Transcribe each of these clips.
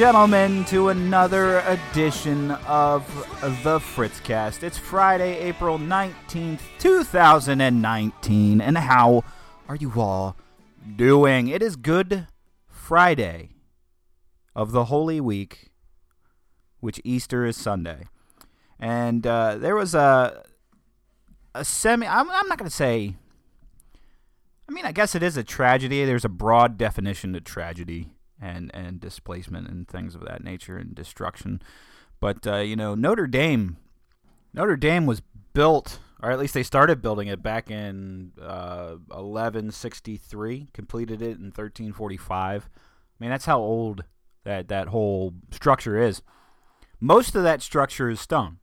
gentlemen, to another edition of the Fritzcast. It's Friday, April 19th, 2019, and how are you all doing? It is Good Friday of the Holy Week, which Easter is Sunday. And uh, there was a, a semi, I'm, I'm not going to say, I mean, I guess it is a tragedy. There's a broad definition to tragedy and and displacement and things of that nature and destruction. But uh, you know, Notre Dame, Notre Dame was built, or at least they started building it back in uh, 1163. Completed it in 1345. I mean, that's how old that that whole structure is. Most of that structure is stone,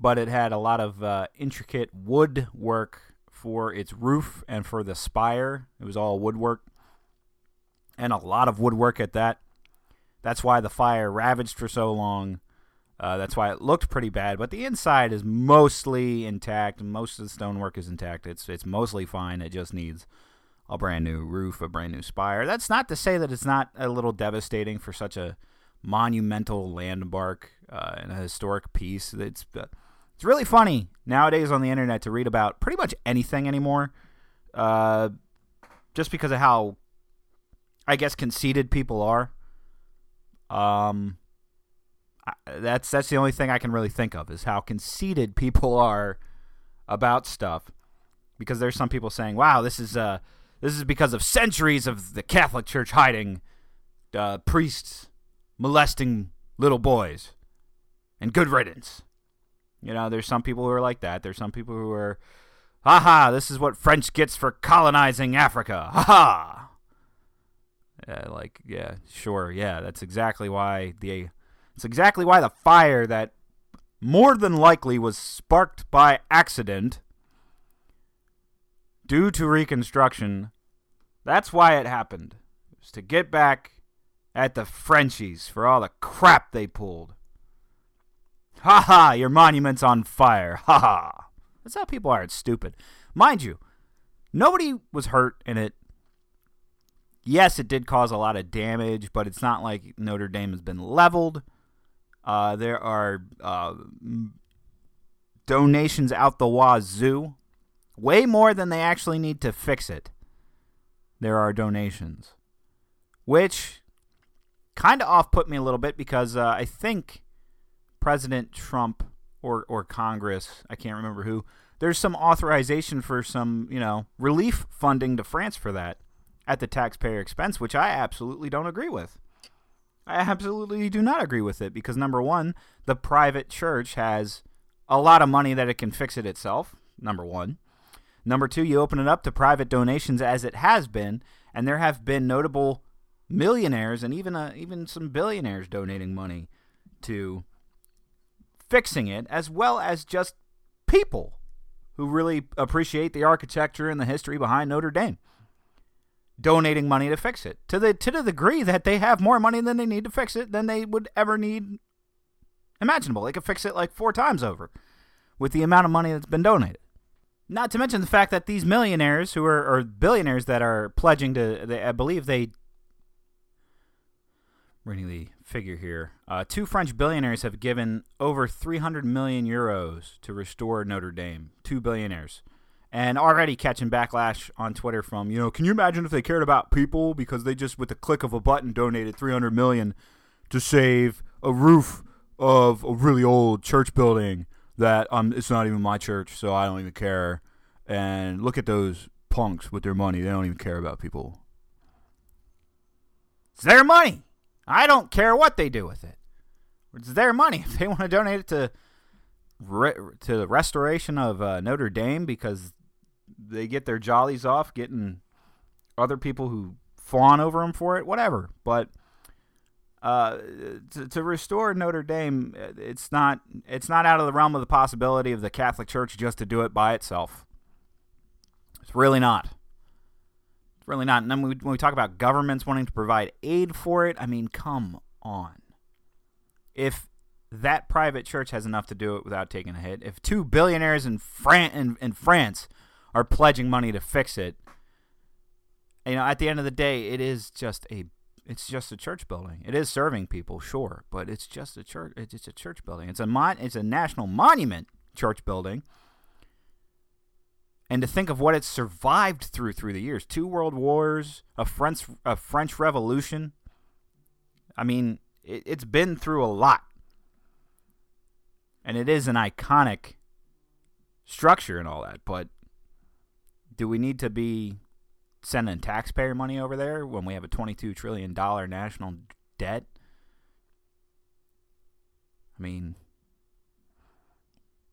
but it had a lot of uh, intricate woodwork for its roof and for the spire. It was all woodwork and a lot of woodwork at that. That's why the fire ravaged for so long. Uh, that's why it looked pretty bad, but the inside is mostly intact. Most of the stonework is intact. It's it's mostly fine. It just needs a brand new roof, a brand new spire. That's not to say that it's not a little devastating for such a monumental landmark uh, and a historic piece. It's uh, it's really funny nowadays on the internet to read about pretty much anything anymore, uh, just because of how I guess conceited people are. Um, that's that's the only thing I can really think of is how conceited people are about stuff. Because there's some people saying, "Wow, this is uh this is because of centuries of the Catholic Church hiding uh, priests molesting little boys, and good riddance." You know, there's some people who are like that. There's some people who are, "Haha, this is what French gets for colonizing Africa." Ha Ha uh, like, yeah, sure, yeah, that's exactly why the it's exactly why the fire that more than likely was sparked by accident due to reconstruction. That's why it happened. It was to get back at the Frenchies for all the crap they pulled. Ha ha, your monument's on fire. Ha ha. That's how people are. It's stupid. Mind you, nobody was hurt in it yes, it did cause a lot of damage, but it's not like Notre Dame has been leveled. Uh, there are uh, donations out the wazoo, way more than they actually need to fix it. There are donations, which kind of off put me a little bit because uh, I think President Trump or or Congress, I can't remember who, there's some authorization for some you know relief funding to France for that at the taxpayer expense, which I absolutely don't agree with. I absolutely do not agree with it because number one, the private church has a lot of money that it can fix it itself. Number one. Number two, you open it up to private donations as it has been, and there have been notable millionaires and even uh, even some billionaires donating money to fixing it, as well as just people who really appreciate the architecture and the history behind Notre Dame donating money to fix it to the to the degree that they have more money than they need to fix it than they would ever need imaginable. They could fix it like four times over with the amount of money that's been donated. Not to mention the fact that these millionaires who are or billionaires that are pledging to, they, I believe they reading the figure here. Uh, two French billionaires have given over 300 million euros to restore Notre Dame. Two billionaires and already catching backlash on Twitter from, you know, can you imagine if they cared about people because they just with the click of a button donated 300 million to save a roof of a really old church building that um it's not even my church, so I don't even care. And look at those punks with their money. They don't even care about people. It's their money. I don't care what they do with it. It's their money. If they want to donate it to to the restoration of uh, Notre Dame because they get their jollies off getting other people who fawn over them for it, whatever. But uh, to, to restore Notre Dame, it's not it's not out of the realm of the possibility of the Catholic Church just to do it by itself. It's really not. It's really not. And then when we talk about governments wanting to provide aid for it, I mean, come on. If that private church has enough to do it without taking a hit, if two billionaires in, Fran- in, in France are pledging money to fix it. You know, at the end of the day, it is just a it's just a church building. It is serving people, sure, but it's just a church. It's a church building. It's a mon- It's a national monument church building. And to think of what it's survived through through the years, two world wars, a French a French Revolution. I mean, it, it's been through a lot, and it is an iconic structure and all that. But do we need to be sending taxpayer money over there when we have a $22 trillion national debt? I mean,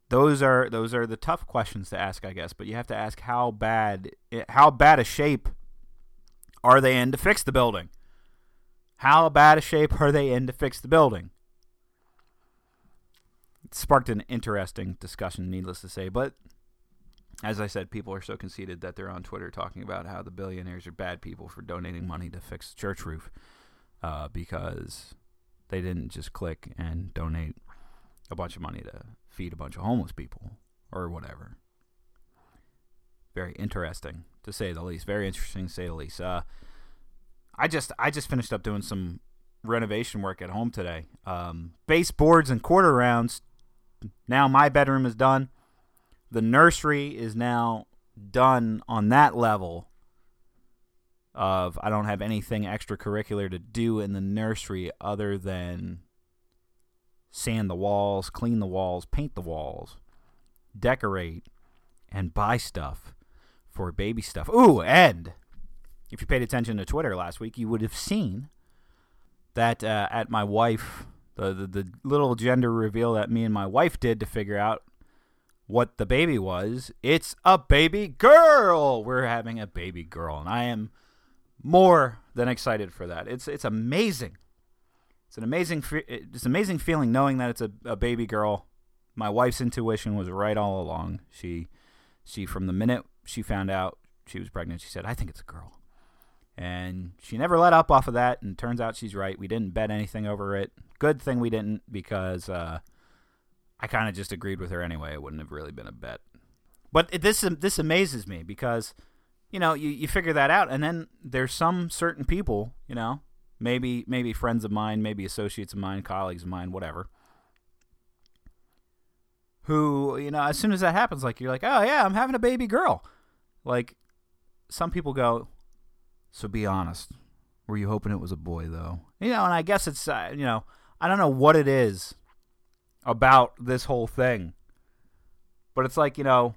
those are those are the tough questions to ask, I guess. But you have to ask how bad how bad a shape are they in to fix the building? How bad a shape are they in to fix the building? It sparked an interesting discussion, needless to say. But as I said, people are so conceited that they're on Twitter talking about how the billionaires are bad people for donating money to fix the church roof uh, because they didn't just click and donate a bunch of money to feed a bunch of homeless people or whatever. Very interesting to say the least. Very interesting to say the least. Uh, I just I just finished up doing some renovation work at home today. Um, baseboards and quarter rounds. Now my bedroom is done. The nursery is now done on that level of I don't have anything extracurricular to do in the nursery other than sand the walls, clean the walls, paint the walls, decorate, and buy stuff for baby stuff. Ooh, and if you paid attention to Twitter last week, you would have seen that uh, at my wife, the, the, the little gender reveal that me and my wife did to figure out what the baby was. It's a baby girl. We're having a baby girl, and I am more than excited for that. It's it's amazing. It's an amazing it's an amazing feeling knowing that it's a, a baby girl. My wife's intuition was right all along. She she from the minute she found out she was pregnant, she said, "I think it's a girl." And she never let up off of that, and turns out she's right. We didn't bet anything over it. Good thing we didn't because uh, I kind of just agreed with her anyway. It wouldn't have really been a bet. But it, this this amazes me because you know you, you figure that out, and then there's some certain people, you know, maybe maybe friends of mine, maybe associates of mine, colleagues of mine, whatever, who you know as soon as that happens, like you're like, oh yeah, I'm having a baby girl. Like some people go, so be honest, were you hoping it was a boy though? You know, and I guess it's uh, you know I don't know what it is about this whole thing. But it's like, you know,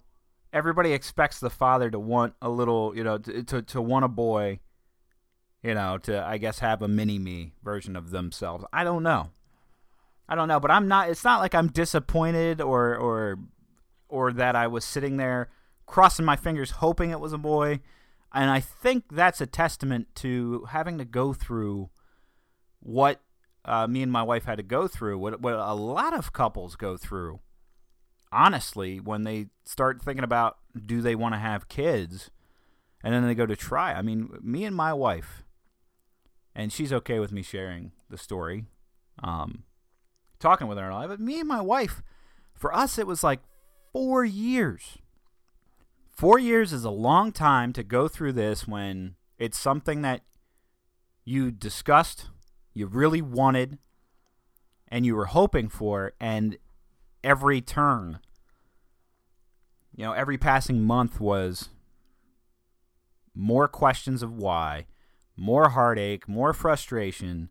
everybody expects the father to want a little, you know, to, to, to want a boy, you know, to, I guess, have a mini me version of themselves. I don't know. I don't know, but I'm not, it's not like I'm disappointed or, or, or that I was sitting there crossing my fingers hoping it was a boy. And I think that's a testament to having to go through what uh, me and my wife had to go through, what, what a lot of couples go through, honestly, when they start thinking about do they want to have kids, and then they go to try. I mean, me and my wife, and she's okay with me sharing the story, um, talking with her and all but me and my wife, for us, it was like four years. Four years is a long time to go through this when it's something that you discussed you really wanted and you were hoping for and every turn you know every passing month was more questions of why more heartache more frustration.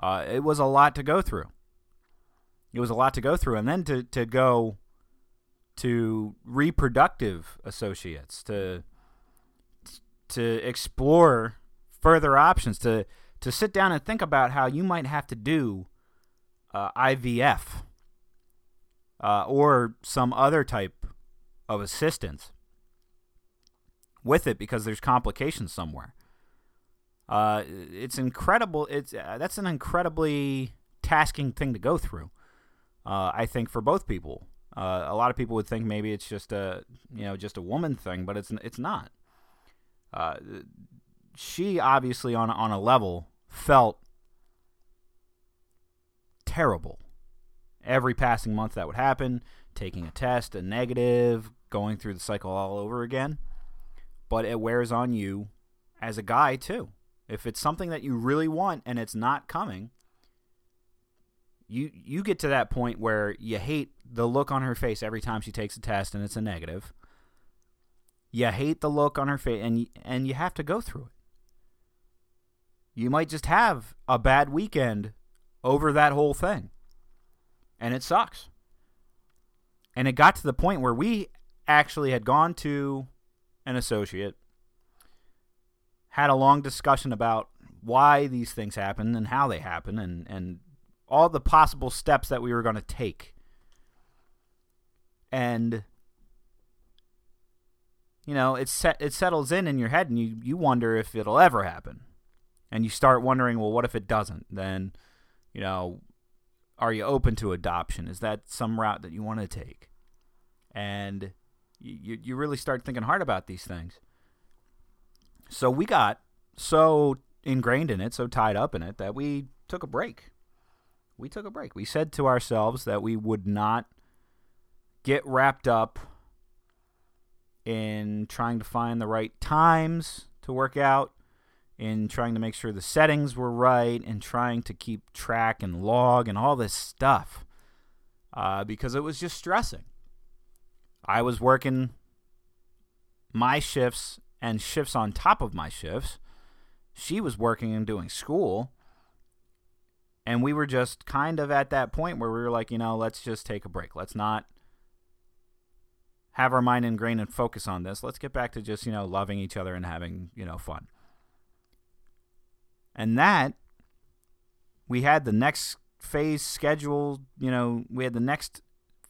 Uh, it was a lot to go through. It was a lot to go through. And then to, to go to reproductive associates to to explore further options to to sit down and think about how you might have to do uh, IVF uh, or some other type of assistance with it because there's complications somewhere. Uh, it's incredible. It's uh, that's an incredibly tasking thing to go through. Uh, I think for both people. Uh, a lot of people would think maybe it's just a you know just a woman thing, but it's it's not she obviously on on a level felt terrible. Every passing month that would happen, taking a test, a negative, going through the cycle all over again. But it wears on you as a guy too. If it's something that you really want and it's not coming, you you get to that point where you hate the look on her face every time she takes a test and it's a negative. You hate the look on her face and and you have to go through it. You might just have a bad weekend over that whole thing. And it sucks. And it got to the point where we actually had gone to an associate, had a long discussion about why these things happen and how they happen and, and all the possible steps that we were going to take. And you know, it set it settles in in your head and you you wonder if it'll ever happen. And you start wondering, well, what if it doesn't? Then, you know, are you open to adoption? Is that some route that you want to take? And you you really start thinking hard about these things. So we got so ingrained in it, so tied up in it that we took a break we took a break. We said to ourselves that we would not get wrapped up in trying to find the right times to work out, in trying to make sure the settings were right, and trying to keep track and log and all this stuff uh, because it was just stressing. I was working my shifts and shifts on top of my shifts. She was working and doing school. And we were just kind of at that point where we were like, you know, let's just take a break. Let's not have our mind ingrained and focus on this. Let's get back to just, you know, loving each other and having, you know, fun. And that, we had the next phase scheduled, you know, we had the next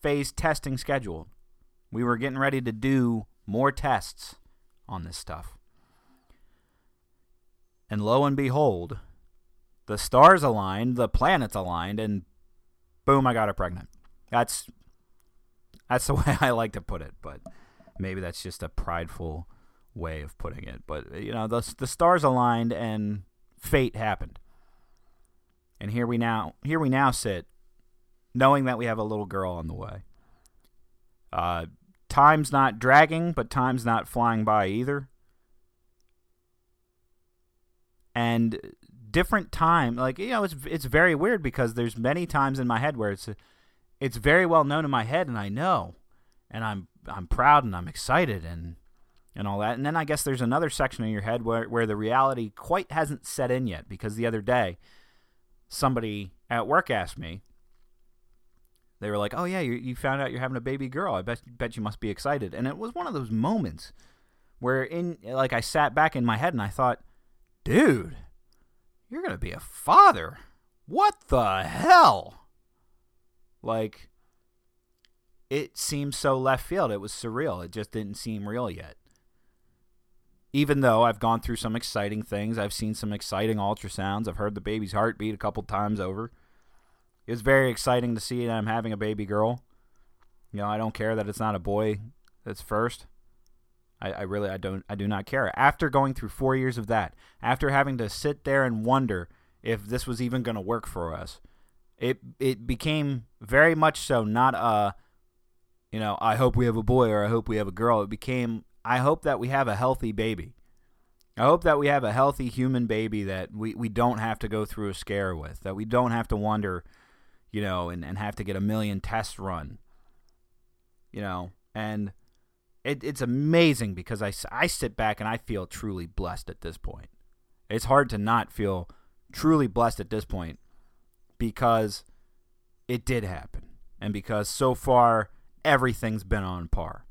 phase testing scheduled. We were getting ready to do more tests on this stuff. And lo and behold, the stars aligned, the planets aligned, and boom, I got her pregnant. That's that's the way I like to put it, but maybe that's just a prideful way of putting it. But you know, the the stars aligned and fate happened. And here we now here we now sit, knowing that we have a little girl on the way. Uh, time's not dragging, but time's not flying by either. And different time. Like you know, it's it's very weird because there's many times in my head where it's it's very well known in my head, and I know, and I'm I'm proud and I'm excited and and all that. And then I guess there's another section in your head where where the reality quite hasn't set in yet because the other day somebody at work asked me. They were like, "Oh yeah, you, you found out you're having a baby girl. I bet bet you must be excited." And it was one of those moments where in like I sat back in my head and I thought, "Dude, you're going to be a father? What the hell? Like, it seemed so left field. It was surreal. It just didn't seem real yet. Even though I've gone through some exciting things, I've seen some exciting ultrasounds, I've heard the baby's heartbeat a couple times over. It was very exciting to see that I'm having a baby girl. You know, I don't care that it's not a boy that's first. I, I really I don't I do not care. After going through four years of that, after having to sit there and wonder if this was even going to work for us, it it became very much so not a you know I hope we have a boy or I hope we have a girl. It became I hope that we have a healthy baby. I hope that we have a healthy human baby that we, we don't have to go through a scare with, that we don't have to wonder, you know, and, and have to get a million tests run. You know, and it, it's amazing because I, I sit back and I feel truly blessed at this point. It's hard to not feel truly blessed at this point because it did happen and because so far everything's been on par.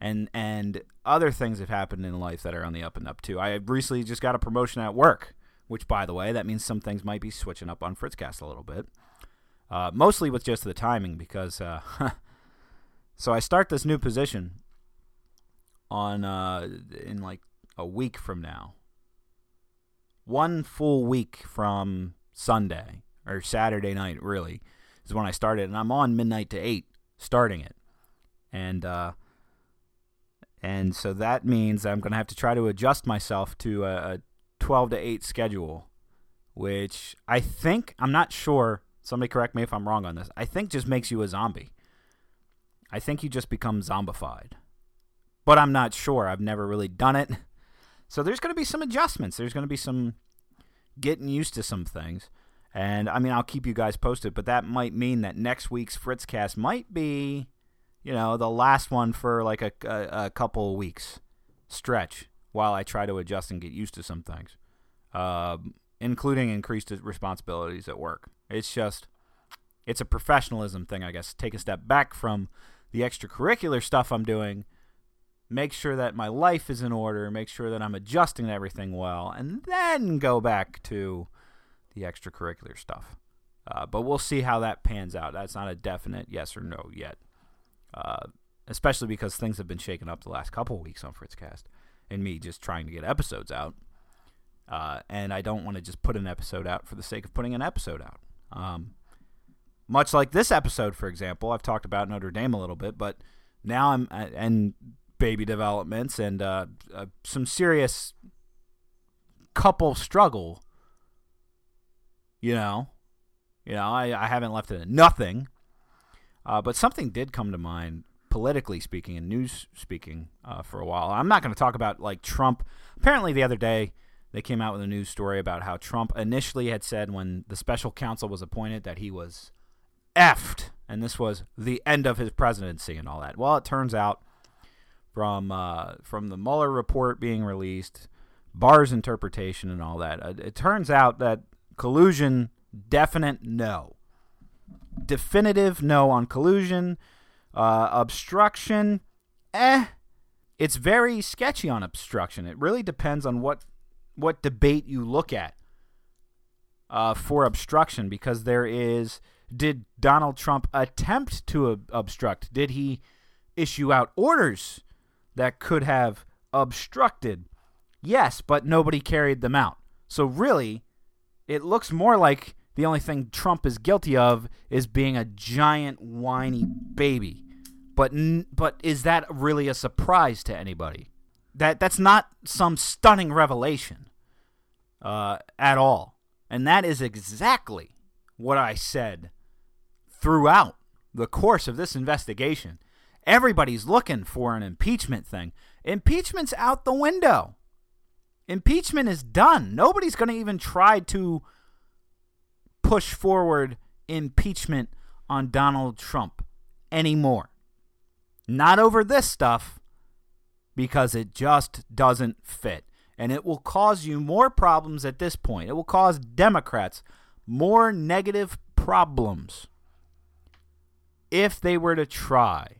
And and other things have happened in life that are on the up and up too. I recently just got a promotion at work, which by the way, that means some things might be switching up on Fritzcast a little bit. Uh, mostly with just the timing because uh, so I start this new position on uh, in like a week from now. One full week from Sunday or Saturday night, really, is when I started, and I'm on midnight to eight starting it, and uh, and so that means I'm going to have to try to adjust myself to a, a 12 to 8 schedule, which I think I'm not sure. Somebody correct me if I'm wrong on this. I think just makes you a zombie. I think you just become zombified but I'm not sure. I've never really done it. So there's going to be some adjustments. There's going to be some getting used to some things. And I mean, I'll keep you guys posted, but that might mean that next week's Fritzcast might be, you know, the last one for like a, a, a couple weeks stretch while I try to adjust and get used to some things, uh, including increased responsibilities at work. It's just, it's a professionalism thing, I guess. Take a step back from the extracurricular stuff I'm doing, make sure that my life is in order, make sure that I'm adjusting everything well, and then go back to the extracurricular stuff. Uh, but we'll see how that pans out. That's not a definite yes or no yet. Uh, especially because things have been shaken up the last couple weeks on Fritzcast and me just trying to get episodes out. Uh, and I don't want to just put an episode out for the sake of putting an episode out. Um, much like this episode, for example, I've talked about Notre Dame a little bit, but now I'm uh, and baby developments and uh, uh, some serious couple struggle. You know, you know, I, I haven't left it at nothing. Uh, but something did come to mind politically speaking and news speaking uh, for a while. I'm not going to talk about like Trump. Apparently, the other day they came out with a news story about how Trump initially had said when the special counsel was appointed that he was effed, and this was the end of his presidency and all that. Well, it turns out from uh, from the Mueller report being released, Barr's interpretation and all that, uh, it turns out that collusion definite no, definitive no on collusion, uh, obstruction, eh. It's very sketchy on obstruction. It really depends on what what debate you look at uh, for obstruction because there is did Donald Trump attempt to ob- obstruct? Did he issue out orders that could have obstructed? Yes, but nobody carried them out. So really, it looks more like the only thing Trump is guilty of is being a giant whiny baby. But but is that really a surprise to anybody? That that's not some stunning revelation uh, at all. And that is exactly what I said throughout the course of this investigation. Everybody's looking for an impeachment thing. Impeachment's out the window. Impeachment is done. Nobody's going to even try to push forward impeachment on Donald Trump anymore. Not over this stuff because it just doesn't fit. And it will cause you more problems at this point. It will cause Democrats more negative problems if they were to try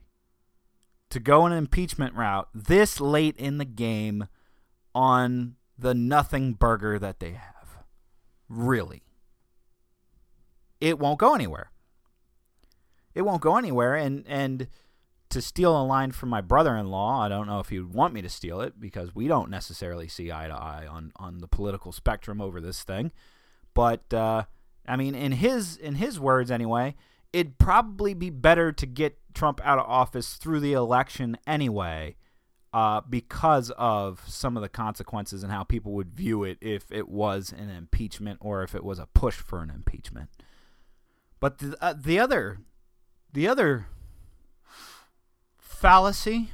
to go an impeachment route this late in the game on the nothing burger that they have. Really. It won't go anywhere. It won't go anywhere and and to steal a line from my brother-in-law, I don't know if he would want me to steal it because we don't necessarily see eye to eye on on the political spectrum over this thing. But uh, I mean, in his in his words anyway, it'd probably be better to get Trump out of office through the election anyway, uh, because of some of the consequences and how people would view it if it was an impeachment or if it was a push for an impeachment. But the uh, the other the other fallacy,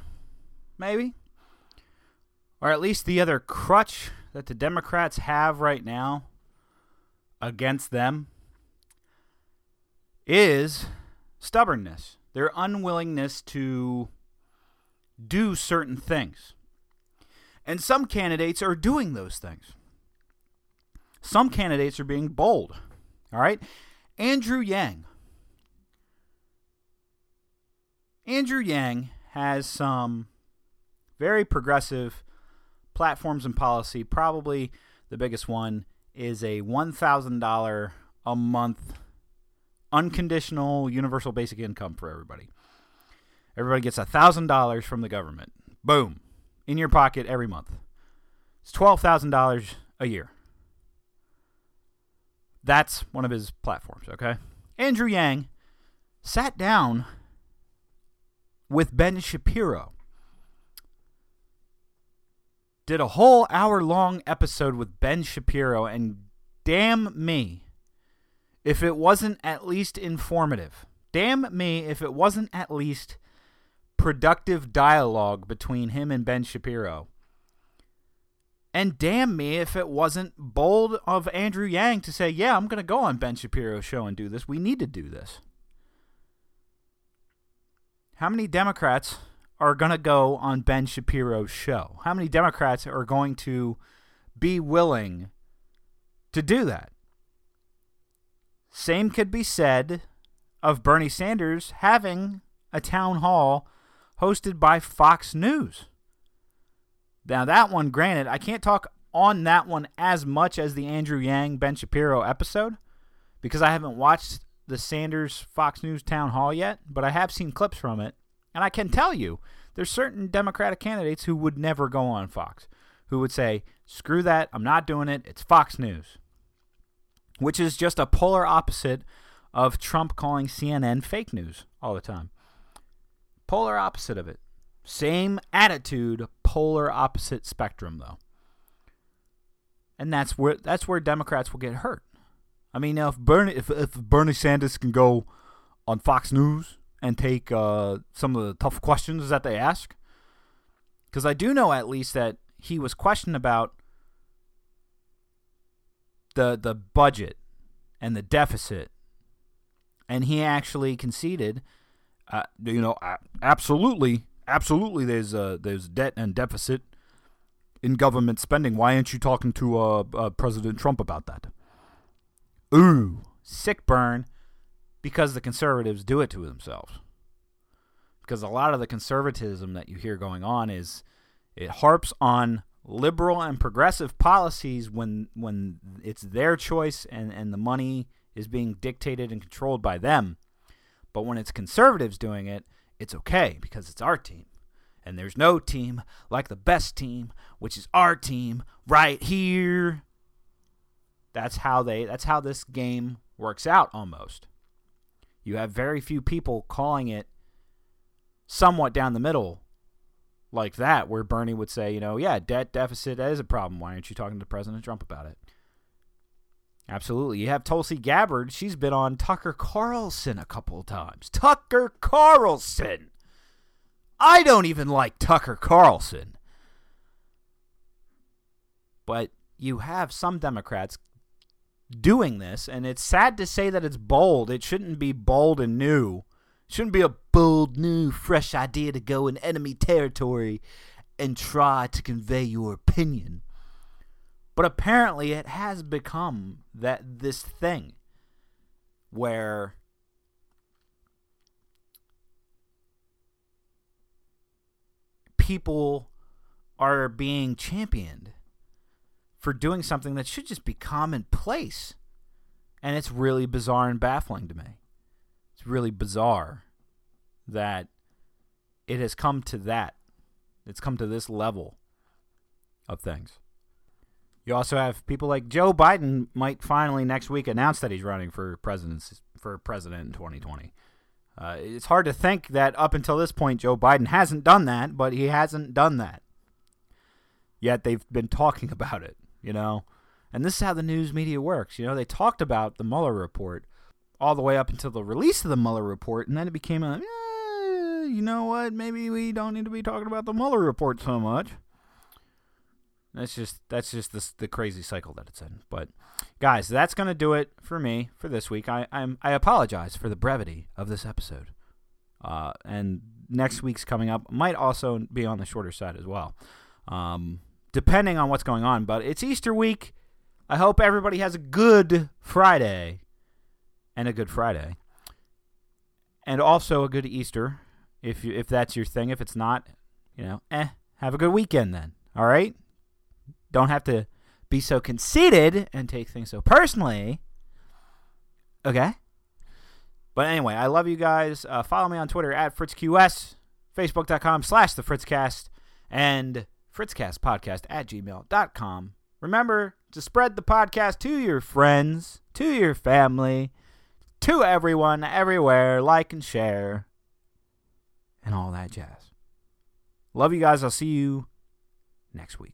maybe, or at least the other crutch that the Democrats have right now against them is stubbornness, their unwillingness to do certain things. And some candidates are doing those things. Some candidates are being bold. All right? Andrew Yang. Andrew Yang has some very progressive platforms and policy. Probably the biggest one is a $1,000 a month unconditional universal basic income for everybody. Everybody gets $1,000 from the government. Boom. In your pocket every month. It's $12,000 a year. That's one of his platforms, okay? Andrew Yang sat down with Ben Shapiro. Did a whole hour long episode with Ben Shapiro, and damn me if it wasn't at least informative. Damn me if it wasn't at least productive dialogue between him and Ben Shapiro. And damn me if it wasn't bold of Andrew Yang to say, yeah, I'm going to go on Ben Shapiro's show and do this. We need to do this. How many Democrats are going to go on Ben Shapiro's show? How many Democrats are going to be willing to do that? Same could be said of Bernie Sanders having a town hall hosted by Fox News. Now, that one, granted, I can't talk on that one as much as the Andrew Yang Ben Shapiro episode because I haven't watched the Sanders Fox News town hall yet, but I have seen clips from it. And I can tell you, there's certain Democratic candidates who would never go on Fox, who would say, screw that, I'm not doing it, it's Fox News. Which is just a polar opposite of Trump calling CNN fake news all the time. Polar opposite of it. Same attitude, polar opposite spectrum though. And that's where that's where Democrats will get hurt. I mean, now if Bernie if, if Bernie Sanders can go on Fox News and take uh, some of the tough questions that they ask, because I do know at least that he was questioned about the the budget and the deficit, and he actually conceded uh, you know, absolutely, absolutely. There's uh, there's debt and deficit in government spending. Why aren't you talking to uh, uh, President Trump about that? Ooh, sick burn, because the conservatives do it to themselves. Because a lot of the conservatism that you hear going on is it harps on liberal and progressive policies when when it's their choice and, and the money is being dictated and controlled by them. But when it's conservatives doing it, it's okay because it's our team. And there's no team like the best team, which is our team right here. That's how they that's how this game works out almost. You have very few people calling it somewhat down the middle like that where Bernie would say, you know, yeah, debt deficit is a problem. Why aren't you talking to President Trump about it? Absolutely. You have Tulsi Gabbard. She's been on Tucker Carlson a couple of times. Tucker Carlson. I don't even like Tucker Carlson. But you have some Democrats doing this, and it's sad to say that it's bold. It shouldn't be bold and new. It shouldn't be a bold, new, fresh idea to go in enemy territory and try to convey your opinion. But apparently it has become that this thing where people are being championed for doing something that should just be commonplace. And it's really bizarre and baffling to me. It's really bizarre that it has come to that. It's come to this level of things. You also have people like Joe Biden might finally next week announce that he's running for president for president in 2020. Uh, it's hard to think that up until this point Joe Biden hasn't done that, but he hasn't done that. Yet they've been talking about it, you know. And this is how the news media works. You know, they talked about the Mueller report all the way up until the release of the Mueller report, and then it became a, eh, you know what? Maybe we don't need to be talking about the Mueller report so much. That's just that's just the the crazy cycle that it's in. But guys, that's gonna do it for me for this week. I I'm I apologize for the brevity of this episode. Uh, and next week's coming up might also be on the shorter side as well, um, depending on what's going on. But it's Easter week. I hope everybody has a good Friday and a good Friday, and also a good Easter if you if that's your thing. If it's not, you know, eh, have a good weekend then. All right don't have to be so conceited and take things so personally. Okay? But anyway, I love you guys. Uh, follow me on Twitter at FritzQS, Facebook.com slash The Fritzcast, and FritzCastPodcast at gmail.com. Remember to spread the podcast to your friends, to your family, to everyone, everywhere. Like and share, and all that jazz. Love you guys. I'll see you next week.